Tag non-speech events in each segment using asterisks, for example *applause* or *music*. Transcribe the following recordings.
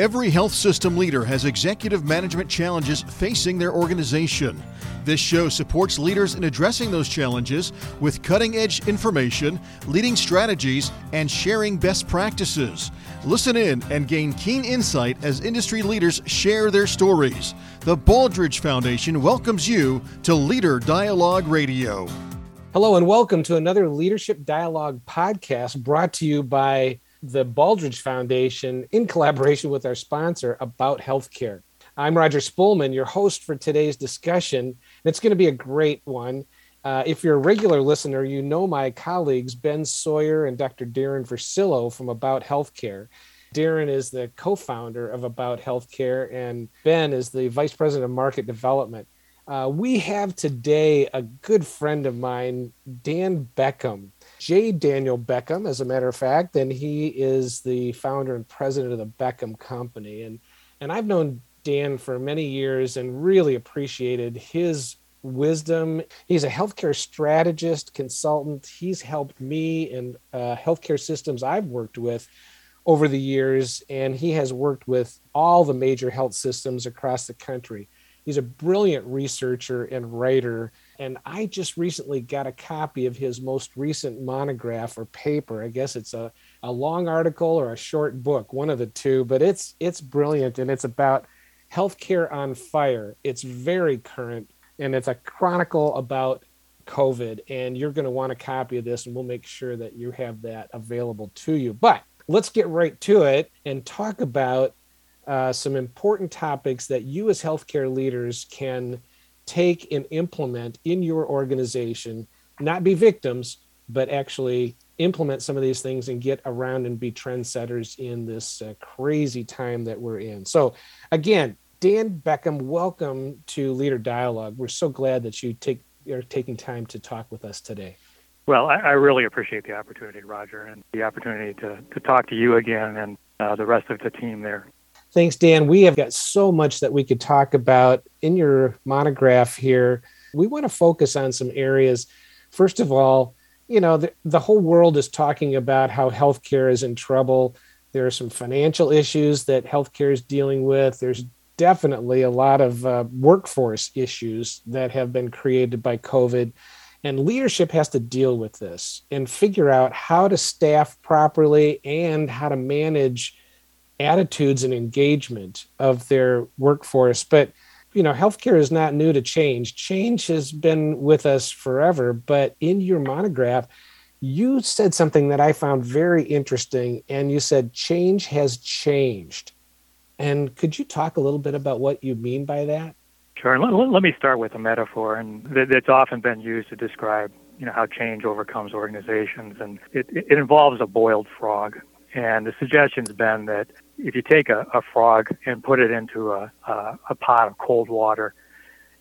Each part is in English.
Every health system leader has executive management challenges facing their organization. This show supports leaders in addressing those challenges with cutting edge information, leading strategies, and sharing best practices. Listen in and gain keen insight as industry leaders share their stories. The Baldrige Foundation welcomes you to Leader Dialogue Radio. Hello, and welcome to another Leadership Dialogue podcast brought to you by the Baldrige Foundation in collaboration with our sponsor about healthcare. I'm Roger Spoelman, your host for today's discussion, and it's going to be a great one. Uh, if you're a regular listener, you know my colleagues Ben Sawyer and Dr. Darren Versillo from About Healthcare. Darren is the co-founder of About Healthcare, and Ben is the vice president of market development. Uh, we have today a good friend of mine, Dan Beckham. J. Daniel Beckham, as a matter of fact, and he is the founder and president of the Beckham Company. And and I've known Dan for many years and really appreciated his wisdom. He's a healthcare strategist, consultant. He's helped me in uh, healthcare systems I've worked with over the years, and he has worked with all the major health systems across the country. He's a brilliant researcher and writer and I just recently got a copy of his most recent monograph or paper. I guess it's a, a long article or a short book, one of the two, but it's it's brilliant and it's about healthcare on fire. It's very current and it's a chronicle about COVID. And you're going to want a copy of this, and we'll make sure that you have that available to you. But let's get right to it and talk about uh, some important topics that you as healthcare leaders can take and implement in your organization, not be victims, but actually implement some of these things and get around and be trendsetters in this uh, crazy time that we're in. So, again, Dan Beckham, welcome to Leader Dialogue. We're so glad that you take are taking time to talk with us today. Well, I, I really appreciate the opportunity, Roger, and the opportunity to, to talk to you again and uh, the rest of the team there. Thanks, Dan. We have got so much that we could talk about in your monograph here. We want to focus on some areas. First of all, you know, the, the whole world is talking about how healthcare is in trouble. There are some financial issues that healthcare is dealing with. There's definitely a lot of uh, workforce issues that have been created by COVID. And leadership has to deal with this and figure out how to staff properly and how to manage attitudes and engagement of their workforce. But you know, healthcare is not new to change. Change has been with us forever. But in your monograph, you said something that I found very interesting, and you said change has changed. And could you talk a little bit about what you mean by that? Sure. Let, let me start with a metaphor, and that's often been used to describe, you know, how change overcomes organizations, and it, it involves a boiled frog. And the suggestion's been that if you take a, a frog and put it into a, a, a pot of cold water,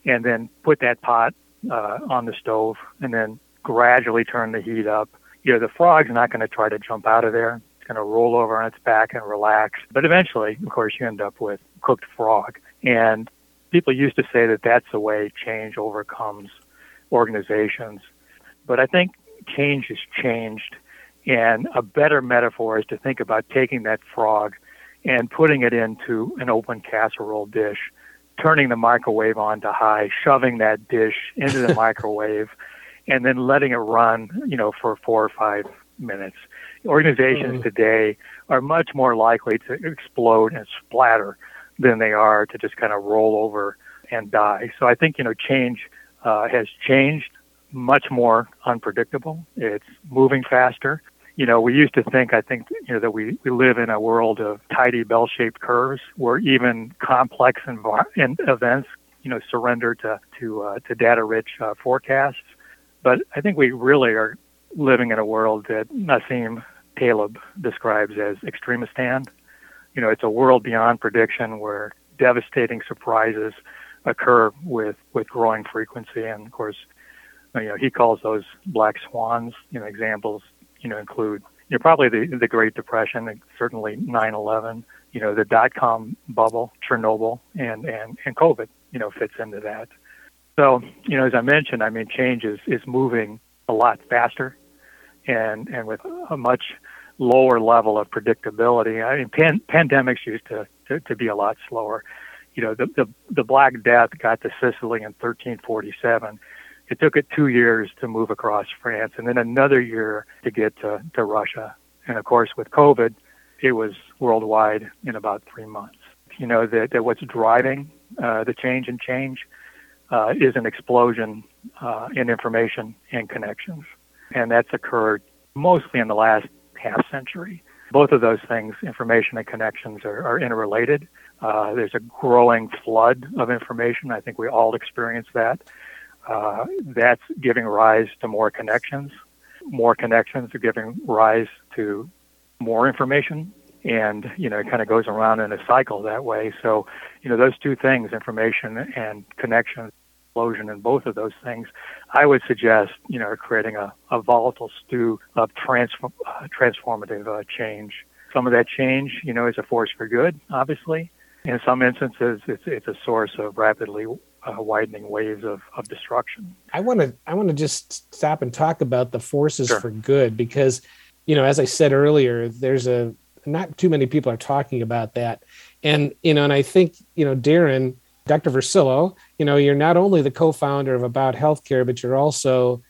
and then put that pot uh, on the stove, and then gradually turn the heat up, you know, the frog's not going to try to jump out of there. It's going to roll over on its back and relax. But eventually, of course, you end up with cooked frog. And people used to say that that's the way change overcomes organizations. But I think change has changed. And a better metaphor is to think about taking that frog and putting it into an open casserole dish, turning the microwave on to high, shoving that dish into the *laughs* microwave, and then letting it run, you know, for four or five minutes. Organizations mm. today are much more likely to explode and splatter than they are to just kind of roll over and die. So I think, you know, change uh, has changed much more unpredictable. It's moving faster you know, we used to think, I think, you know, that we, we live in a world of tidy bell-shaped curves where even complex env- events, you know, surrender to, to, uh, to data-rich uh, forecasts. But I think we really are living in a world that Nassim Taleb describes as extremistan. You know, it's a world beyond prediction where devastating surprises occur with, with growing frequency. And of course, you know, he calls those black swans, you know, examples you know, include you know, probably the, the Great Depression, certainly 9/11, you know, the dot com bubble, Chernobyl, and, and, and COVID, you know, fits into that. So, you know, as I mentioned, I mean, change is, is moving a lot faster and, and with a much lower level of predictability. I mean, pan- pandemics used to, to, to be a lot slower. You know, the, the, the Black Death got to Sicily in 1347. It took it two years to move across France and then another year to get to, to Russia. And of course, with COVID, it was worldwide in about three months. You know, that, that what's driving uh, the change and change uh, is an explosion uh, in information and connections. And that's occurred mostly in the last half century. Both of those things, information and connections, are, are interrelated. Uh, there's a growing flood of information. I think we all experience that. Uh, that's giving rise to more connections. More connections are giving rise to more information. And, you know, it kind of goes around in a cycle that way. So, you know, those two things, information and connections, explosion in both of those things, I would suggest, you know, creating a, a volatile stew of transform, uh, transformative uh, change. Some of that change, you know, is a force for good, obviously. In some instances, it's, it's a source of rapidly uh, widening waves of, of destruction. I want to I want to just stop and talk about the forces sure. for good because, you know, as I said earlier, there's a not too many people are talking about that, and you know, and I think you know, Darren Dr. Vercillo, you know, you're not only the co-founder of About Healthcare, but you're also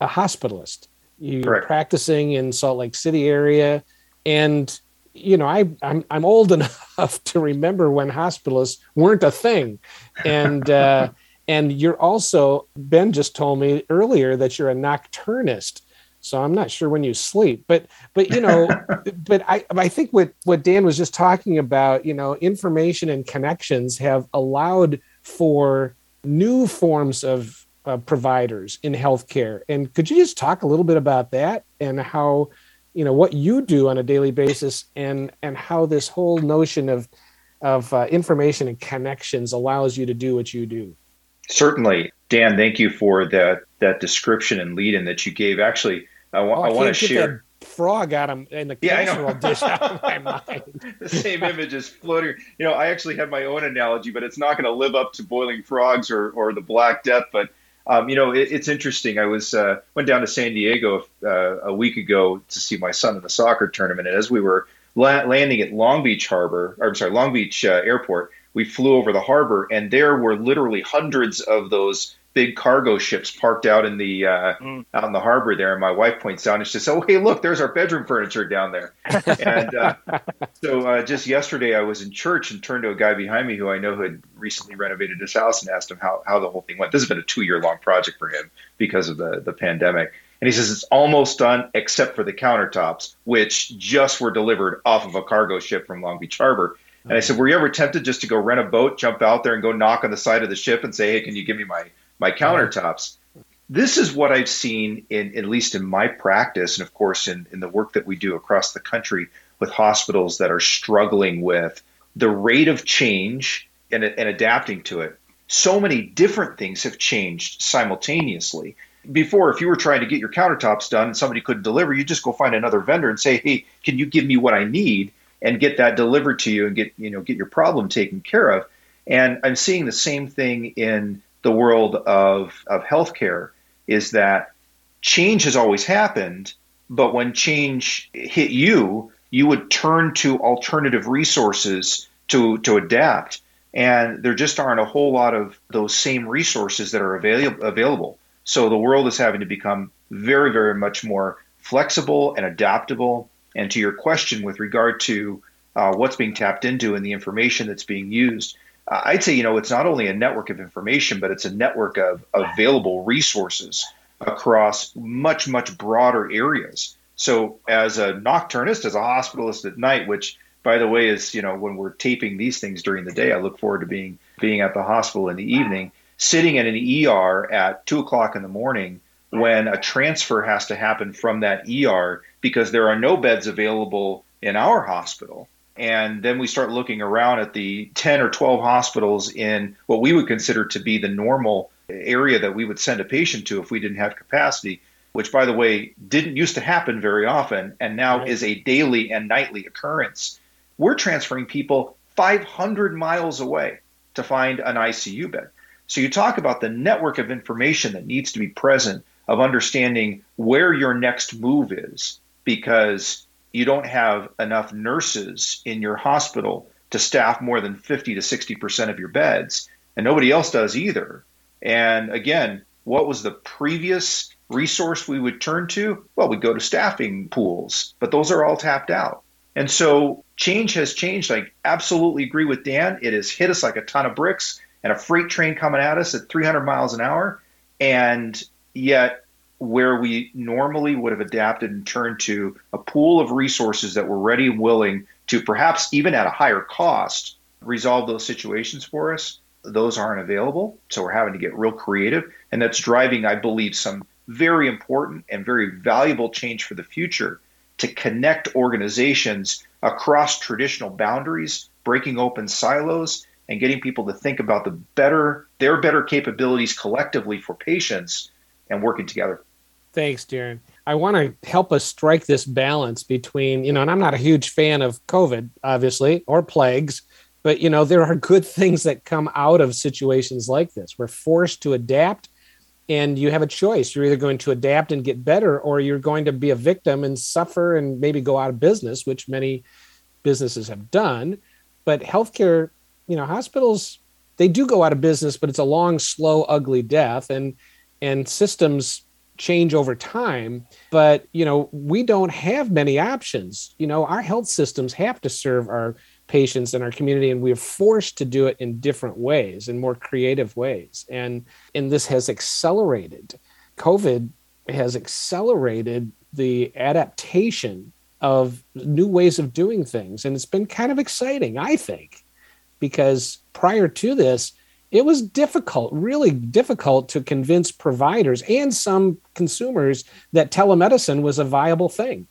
a hospitalist. You're Correct. practicing in Salt Lake City area, and you know, I I'm I'm old *laughs* enough to remember when hospitalists weren't a thing, and *laughs* uh, and you're also Ben just told me earlier that you're a nocturnist. So I'm not sure when you sleep, but but you know, *laughs* but I I think what what Dan was just talking about, you know, information and connections have allowed for new forms of uh, providers in healthcare. And could you just talk a little bit about that and how, you know, what you do on a daily basis and and how this whole notion of of uh, information and connections allows you to do what you do? Certainly, Dan. Thank you for that that description and lead in that you gave. Actually I, oh, I, I want to share. frog out of in the yeah, casserole dish out of *laughs* my mind. the same image is floating. You know, I actually have my own analogy, but it's not going to live up to boiling frogs or, or the Black Death. But um, you know, it, it's interesting. I was uh, went down to San Diego uh, a week ago to see my son in the soccer tournament, and as we were la- landing at Long Beach Harbor, or I'm sorry, Long Beach uh, Airport, we flew over the harbor, and there were literally hundreds of those big cargo ships parked out in the uh, mm. out in the harbor there. And my wife points out and she says, "Oh, hey, look, there's our bedroom furniture down there." *laughs* and uh, so uh, just yesterday, I was in church and turned to a guy behind me who I know had recently renovated his house and asked him how how the whole thing went. This has been a two year long project for him because of the the pandemic. And he says it's almost done except for the countertops, which just were delivered off of a cargo ship from Long Beach Harbor. And I said, Were you ever tempted just to go rent a boat, jump out there, and go knock on the side of the ship and say, Hey, can you give me my my uh-huh. countertops. This is what I've seen in at least in my practice, and of course in, in the work that we do across the country with hospitals that are struggling with the rate of change and, and adapting to it. So many different things have changed simultaneously. Before, if you were trying to get your countertops done and somebody couldn't deliver, you just go find another vendor and say, "Hey, can you give me what I need?" and get that delivered to you and get you know get your problem taken care of. And I'm seeing the same thing in the world of, of healthcare is that change has always happened, but when change hit you, you would turn to alternative resources to, to adapt. And there just aren't a whole lot of those same resources that are avail- available. So the world is having to become very, very much more flexible and adaptable. And to your question with regard to uh, what's being tapped into and the information that's being used, I'd say, you know, it's not only a network of information, but it's a network of available resources across much, much broader areas. So, as a nocturnist, as a hospitalist at night, which, by the way, is you know when we're taping these things during the day, I look forward to being being at the hospital in the evening, sitting in an ER at two o'clock in the morning when a transfer has to happen from that ER because there are no beds available in our hospital and then we start looking around at the 10 or 12 hospitals in what we would consider to be the normal area that we would send a patient to if we didn't have capacity, which, by the way, didn't used to happen very often and now right. is a daily and nightly occurrence. We're transferring people 500 miles away to find an ICU bed. So you talk about the network of information that needs to be present of understanding where your next move is because you don't have enough nurses in your hospital to staff more than 50 to 60% of your beds, and nobody else does either. And again, what was the previous resource we would turn to? Well, we'd go to staffing pools, but those are all tapped out. And so change has changed. I absolutely agree with Dan. It has hit us like a ton of bricks and a freight train coming at us at 300 miles an hour. And yet, where we normally would have adapted and turned to a pool of resources that were ready and willing to perhaps even at a higher cost resolve those situations for us, those aren't available. So we're having to get real creative. And that's driving, I believe, some very important and very valuable change for the future to connect organizations across traditional boundaries, breaking open silos, and getting people to think about the better their better capabilities collectively for patients and working together. Thanks, Darren. I want to help us strike this balance between, you know, and I'm not a huge fan of COVID, obviously, or plagues, but, you know, there are good *laughs* things that come out of situations like this. We're forced to adapt and you have a choice. You're either going to adapt and get better, or you're going to be a victim and suffer and maybe go out of business, which many businesses have done. But healthcare, you know, hospitals, they do go out of business, but it's a long, slow, ugly death. And and systems change over time but you know we don't have many options. You know our health systems have to serve our patients in our community and we're forced to do it in different ways in more creative ways. And and this has accelerated. Covid has accelerated the adaptation of new ways of doing things and it's been kind of exciting i think because prior to this it was difficult, really difficult to convince providers and some consumers that telemedicine was a viable thing.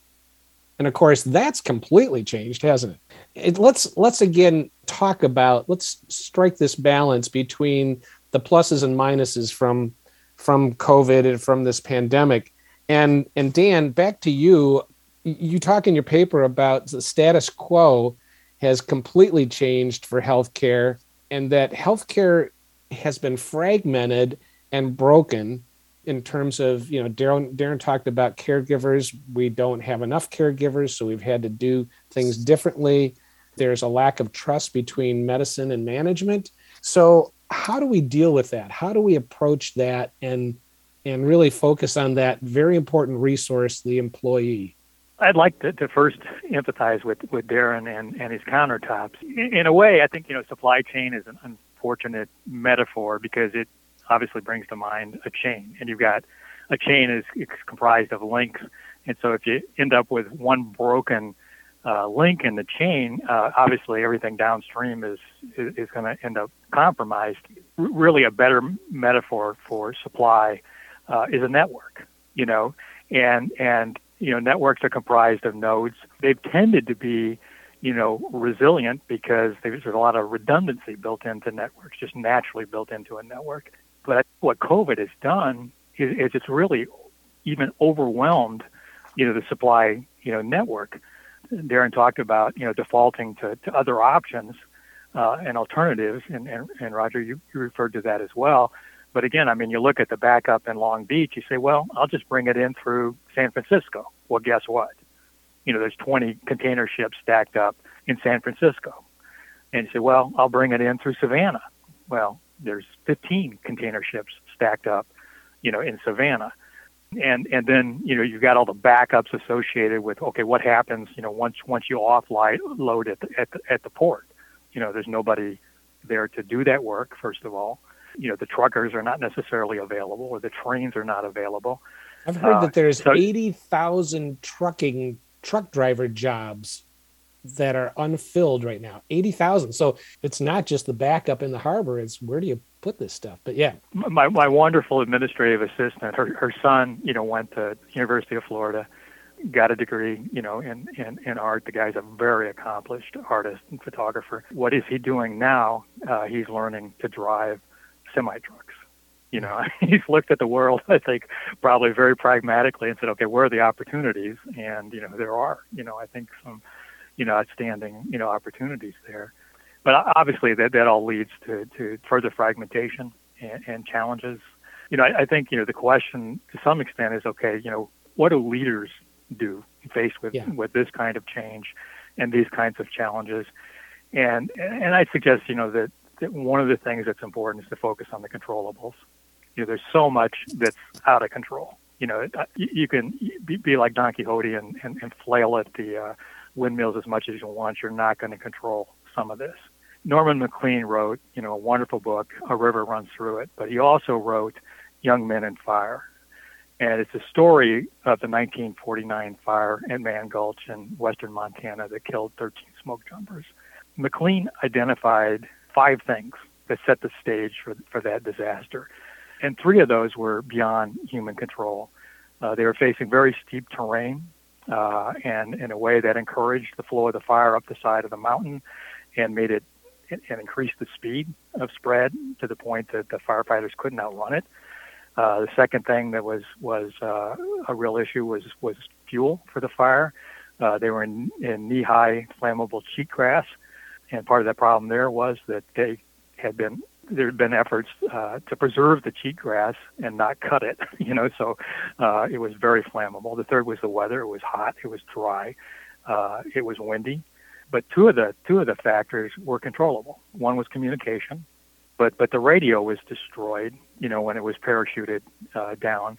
And of course, that's completely changed, hasn't it? it? let's let's again talk about let's strike this balance between the pluses and minuses from from COVID and from this pandemic. And and Dan, back to you. You talk in your paper about the status quo has completely changed for healthcare and that healthcare has been fragmented and broken in terms of you know Darren, Darren talked about caregivers. We don't have enough caregivers so we've had to do things differently. There's a lack of trust between medicine and management. So how do we deal with that? How do we approach that and and really focus on that very important resource the employee I'd like to, to first empathize with, with Darren and, and his countertops. In, in, a way, I think, you know, supply chain is an unfortunate metaphor because it obviously brings to mind a chain. And you've got a chain is, is comprised of links. And so if you end up with one broken uh, link in the chain, uh, obviously everything downstream is, is, is going to end up compromised. R- really, a better metaphor for supply uh, is a network, you know, and, and you know, networks are comprised of nodes. They've tended to be, you know, resilient because there's a lot of redundancy built into networks, just naturally built into a network. But what COVID has done is, is it's really even overwhelmed, you know, the supply, you know, network. Darren talked about, you know, defaulting to, to other options uh, and alternatives, and, and, and Roger, you, you referred to that as well. But again, I mean, you look at the backup in Long Beach, you say, well, I'll just bring it in through San Francisco. Well, guess what? You know, there's 20 container ships stacked up in San Francisco. And you say, well, I'll bring it in through Savannah. Well, there's 15 container ships stacked up, you know, in Savannah. And and then you know you've got all the backups associated with okay what happens you know once once you offload load at the, at the, at the port you know there's nobody there to do that work first of all you know the truckers are not necessarily available or the trains are not available. I've heard uh, that there's so, eighty thousand trucking truck driver jobs that are unfilled right now. Eighty thousand. So it's not just the backup in the harbor; it's where do you put this stuff? But yeah, my my wonderful administrative assistant, her her son, you know, went to University of Florida got a degree, you know, in, in, in art. The guy's a very accomplished artist and photographer. What is he doing now? Uh, he's learning to drive semi trucks. You know, *laughs* he's looked at the world, I think, probably very pragmatically and said, okay, where are the opportunities? And, you know, there are, you know, I think some, you know, outstanding, you know, opportunities there. But obviously that, that all leads to, to further fragmentation and, and challenges. You know, I, I think, you know, the question to some extent is, okay, you know, what do leaders do faced with Yeah. with this kind of change and these kinds of challenges. And and I suggest you know that, that one of the things that's important is to focus on the controllables. You know, there's so much that's out of control. You know, you can be, be like Don Quixote and, and, and flail at the uh, windmills as much as you want. You're not going to control some of this. Norman Maclean wrote, you know, a wonderful book, A River Runs Through It, but he also wrote Young Men and Fire. And it's a story of the 1949 fire at Mann Gulch in western Montana that killed 13 smoke jumpers. McLean identified five things that set the stage for, for that disaster. And three of those were beyond human control. Uh, they were facing very steep terrain uh, and in a way that encouraged the flow of the fire up the side of the mountain and made it and increased the speed of spread to the point that the firefighters couldn't outrun it. Uh, the second thing that was was uh, a real issue was was fuel for the fire. Uh, they were in, in knee-high flammable cheatgrass, and part of that problem there was that they had been there had been efforts uh, to preserve the cheatgrass and not cut it. *laughs* You know, so uh, it was very flammable. The third was the weather. It was hot. It was dry. Uh, it was windy. But two of the two of the factors were controllable. One was communication, but but the radio was destroyed. You know, when it was parachuted uh, down.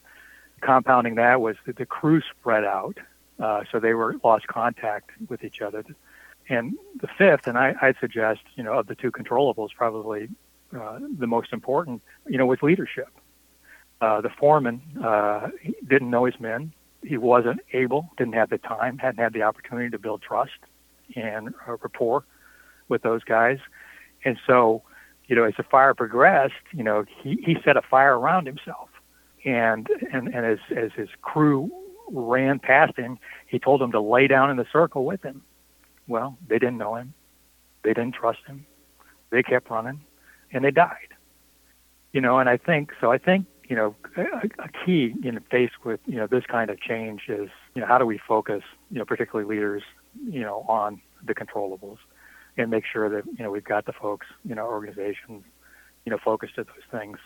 Compounding that was that the crew spread out, uh, so they were lost contact with each other. And the fifth, and I, I'd suggest, you know, of the two controllables, probably uh, the most important, you know, was leadership. Uh, the foreman uh, didn't know his men. He wasn't able, didn't have the time, hadn't had the opportunity to build trust and uh, rapport with those guys. And so, you know, as the fire progressed, you know, he, he set a fire around himself. And, and, and as, as his crew ran past him, he told them to lay down in the circle with him. Well, they didn't know him. They didn't trust him. They kept running and they died. You know, and I think, so I think, you know, a, a key in faced with, you know, this kind of change is, you know, how do we focus, you know, particularly leaders, you know, on the controllables and make sure that, you know, we've got the folks, you know, organizations, you know, focused at those things.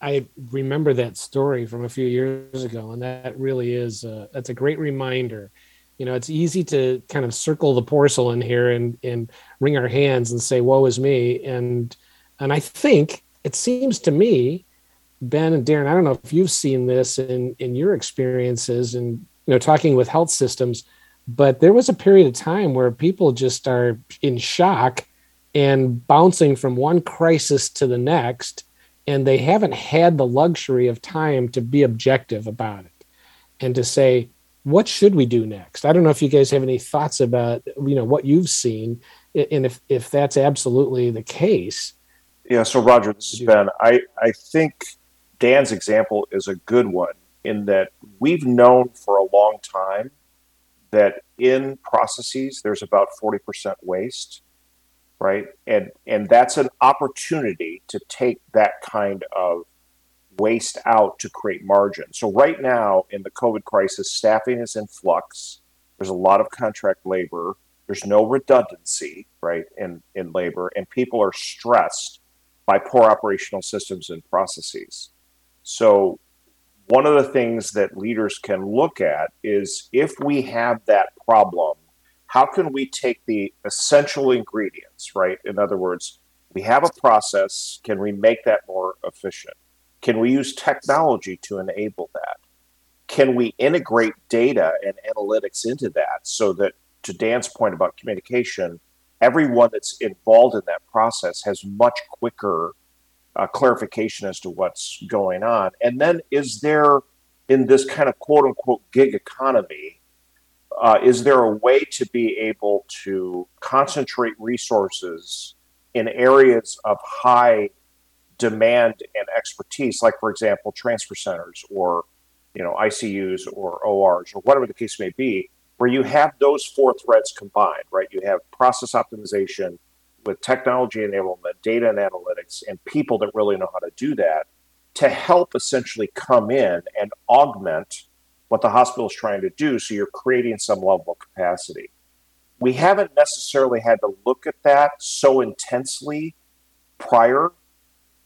I remember that story from a few years ago, and that really is uh, that's a great reminder. You know, it's easy to kind of circle the porcelain here and and wring our hands and say, "Woe is me," and and I think it seems to me, Ben and Darren, I don't know if you've seen this in in your experiences and you know talking with health systems, but there was a period of time where people just are in shock and bouncing from one crisis to the next and they haven't had the luxury of time to be objective about it and to say what should we do next i don't know if you guys have any thoughts about you know what you've seen and if if that's absolutely the case Yeah, so Roger, this is Ben. I, I think Dan's example is a good one in that we've known for a long time that in processes there's about 40% waste, right? And and that's an opportunity to take that kind of waste out to create margin. So right now in the COVID crisis, staffing is in flux. There's a lot of contract labor. There's no redundancy, right, in, in labor, and people are stressed by poor operational systems and processes. So, one of the things that leaders can look at is if we have that problem, how can we take the essential ingredients, right? In other words, we have a process, can we make that more efficient? Can we use technology to enable that? Can we integrate data and analytics into that so that, to Dan's point about communication, everyone that's involved in that process has much quicker uh, clarification as to what's going on. And then, is there, in this kind of quote unquote gig economy, uh, is there a way to be able to concentrate resources in areas of high demand and expertise, like, for example, transfer centers or you know ICUs or ORs or whatever the case may be, where you have those four threads combined, right? You have process optimization with technology enablement, data and analytics, and people that really know how to do that to help essentially come in and augment what the hospital is trying to do. So you're creating some level of capacity. We haven't necessarily had to look at that so intensely prior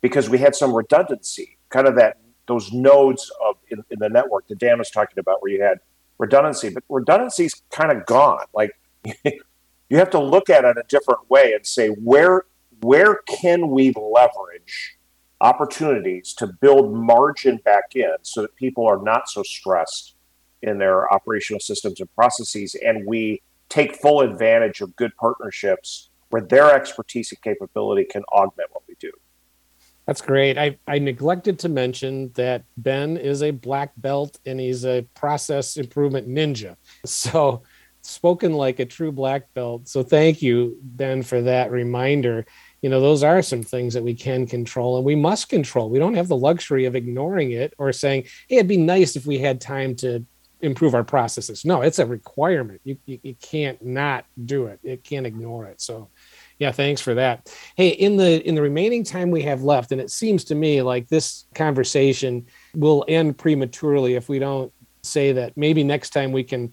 because we had some redundancy, kind of that those nodes of in, in the network that Dan was talking about, where you had redundancy, but redundancy's kind of gone. Like *laughs* you have to look at it a different way and say where where can we leverage opportunities to build margin back in so that people are not so stressed in their operational systems and processes and we take full advantage of good partnerships where their expertise and capability can augment what we do. That's great. I, I neglected to mention that Ben is a black belt and he's a process improvement ninja. *laughs* So, spoken like a true black belt. So, thank you, Ben, for that reminder. You know, those are some things that we can control and we must control. We don't have the luxury of ignoring it or saying, hey, it'd be nice if we had time to improve our processes. No, it's a requirement. You, you, you can't not do it. It can't ignore it. So, yeah, thanks for that. Hey, in the in the remaining time we have left, and it seems to me like this conversation will end prematurely if we don't say that maybe next time we can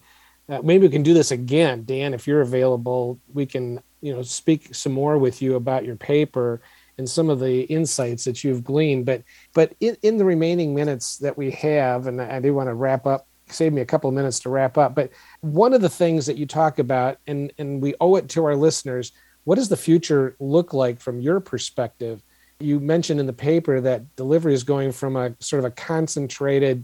uh, maybe we can do this again dan if you're available we can you know speak some more with you about your paper and some of the insights that you've gleaned but but in, in the remaining minutes that we have and i do want to wrap up save me a couple of minutes to wrap up but one of the things that you talk about and and we owe it to our listeners what does the future look like from your perspective? You mentioned in the paper that delivery is going from a sort of a concentrated,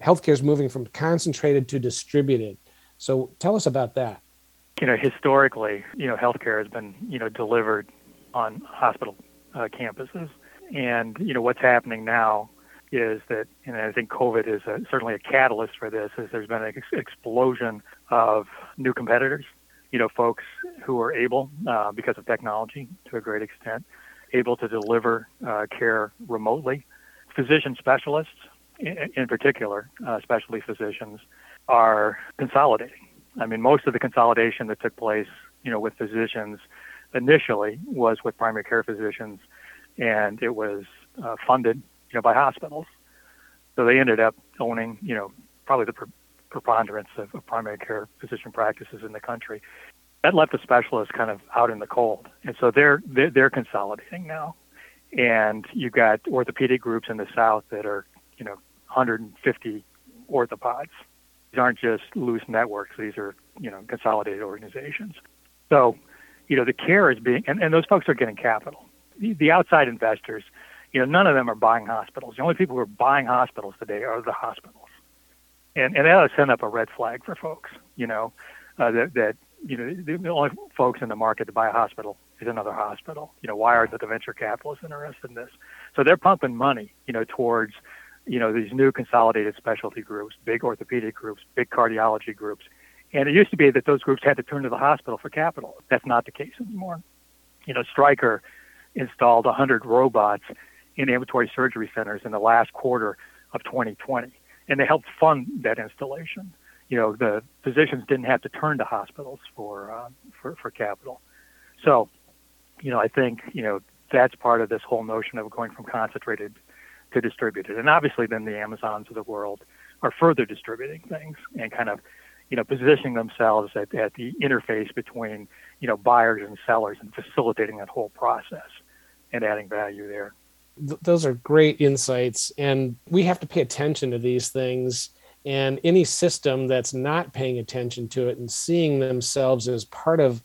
healthcare is moving from concentrated to distributed. So tell us about that. You know, historically, you know, healthcare has been, you know, delivered on hospital uh, campuses. And, you know, what's happening now is that, and I think COVID is a, certainly a catalyst for this, is there's been an ex- explosion of new competitors you know, folks who are able, uh, because of technology to a great extent, able to deliver uh, care remotely. Physician specialists, in, in particular, uh, specialty physicians, are consolidating. I mean, most of the consolidation that took place, you know, with physicians initially was with primary care physicians, and it was uh, funded, you know, by hospitals. So they ended up owning, you know, probably the preponderance of, of primary care physician practices in the country. That left the specialists kind of out in the cold, and so they're they're, they're consolidating now. And you've got orthopedic groups in the South that are, you know, 150 orthopods. These aren't just loose networks; these are, you know, consolidated organizations. So, you know, the care is being, and, and those folks are getting capital. The, the outside investors, you know, none of them are buying hospitals. The only people who are buying hospitals today are the hospitals and and that ought send up a red flag for folks. You know, uh, that that you know the only folks in the market to buy a hospital is another hospital. You know, why are the venture capitalists interested in this? So they're pumping money, you know, towards you know these new consolidated specialty groups, big orthopedic groups, big cardiology groups. And it used to be that those groups had to turn to the hospital for capital. That's not the case anymore. You know, Stryker installed 100 robots in ambulatory surgery centers in the last quarter of 2020 and they helped fund that installation. You know, the physicians didn't have to turn to hospitals for uh, for, for capital. So, you know, I think you know that's part of this whole notion of going from concentrated to distributed, and obviously then the Amazons of the world are further distributing things and kind of you know positioning themselves at, at the interface between you know buyers and sellers and facilitating that whole process and adding value there th- those are great insights and we have to pay attention to these things and any system that's not paying attention to it and seeing themselves as part of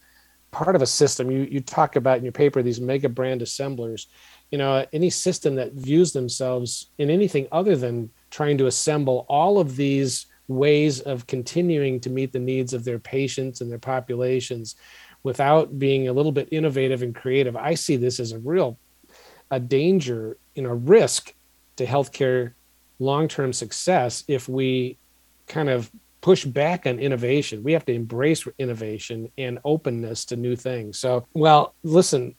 part of a system. You you talk about in your paper these mega brand assemblers. You know any system that views themselves in anything other than trying to assemble all of these ways of continuing to meet the needs of their patients and their populations without being a little bit innovative and creative i see this as a real a danger, you know, risk to healthcare long-term success if we kind of push back on innovation. We have to embrace innovation and openness to new things. So, well, listen,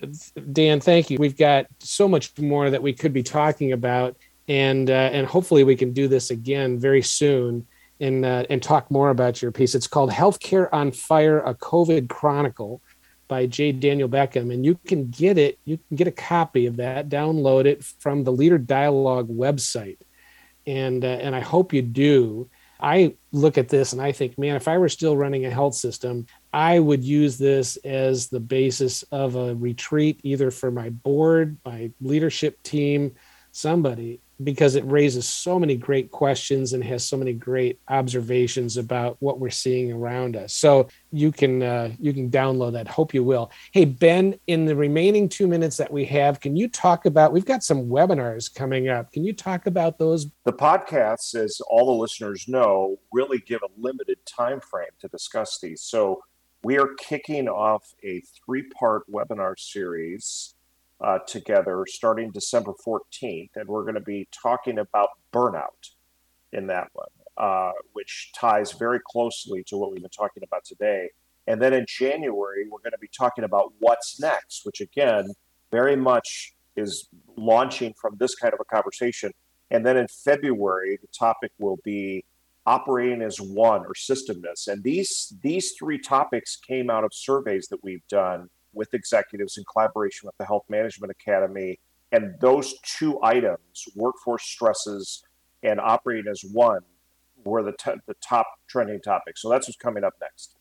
Dan, thank you. We've got so much more that we could be talking about, and uh, and hopefully we can do this again very soon and uh, and talk more about your piece. It's called "Healthcare on Fire: A COVID Chronicle." by J. Daniel Beckham, and you can get it. You can get a copy of that, download it from the Leader Dialogue website, and uh, and I hope you do. I look at this and I think, man, if I were still running a health system, I would use this as the basis of a retreat, either for my board, my leadership team, somebody because it raises so many great questions and has so many great observations about what we're seeing around us. So you can uh, you can download that. Hope you will. Hey Ben, in the remaining two minutes that we have, can you talk about? We've got some webinars coming up. Can you talk about those? The podcasts, as all the listeners know, really give a limited time frame to discuss these. So we are kicking off a three-part webinar series uh, together starting December 14th, and we're going to be talking about burnout in that one, uh, which ties very closely to what we've been talking about today. And then in January, we're going to be talking about what's next, which again, very much is launching from this kind of a conversation. And then in February, the topic will be operating as one or systemness. And these these three topics came out of surveys that we've done with executives in collaboration with the Health Management Academy. And those two items, workforce stresses and operating as one, were the, t- the top trending topics. So that's what's coming up next.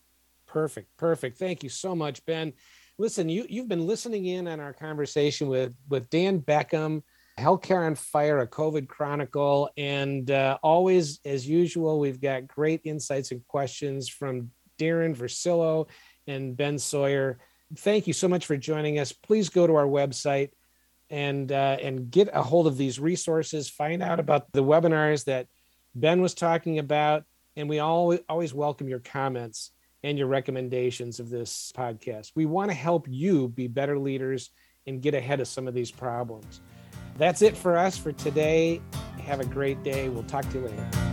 Perfect. Perfect. Thank you so much, Ben. Listen, you, you've been listening in on our conversation with, with Dan Beckham, Healthcare on Fire, a COVID Chronicle. And uh, always, as usual, we've got great insights and questions from Darren Versillo and Ben Sawyer thank you so much for joining us. Please go to our website and uh, and get a hold of these resources. Find out about the webinars that Ben was talking about, and we always always welcome your comments and your recommendations of this podcast. We want to help you be better leaders and get ahead of some of these problems. That's it for us for today. Have a great day. We'll talk to you later.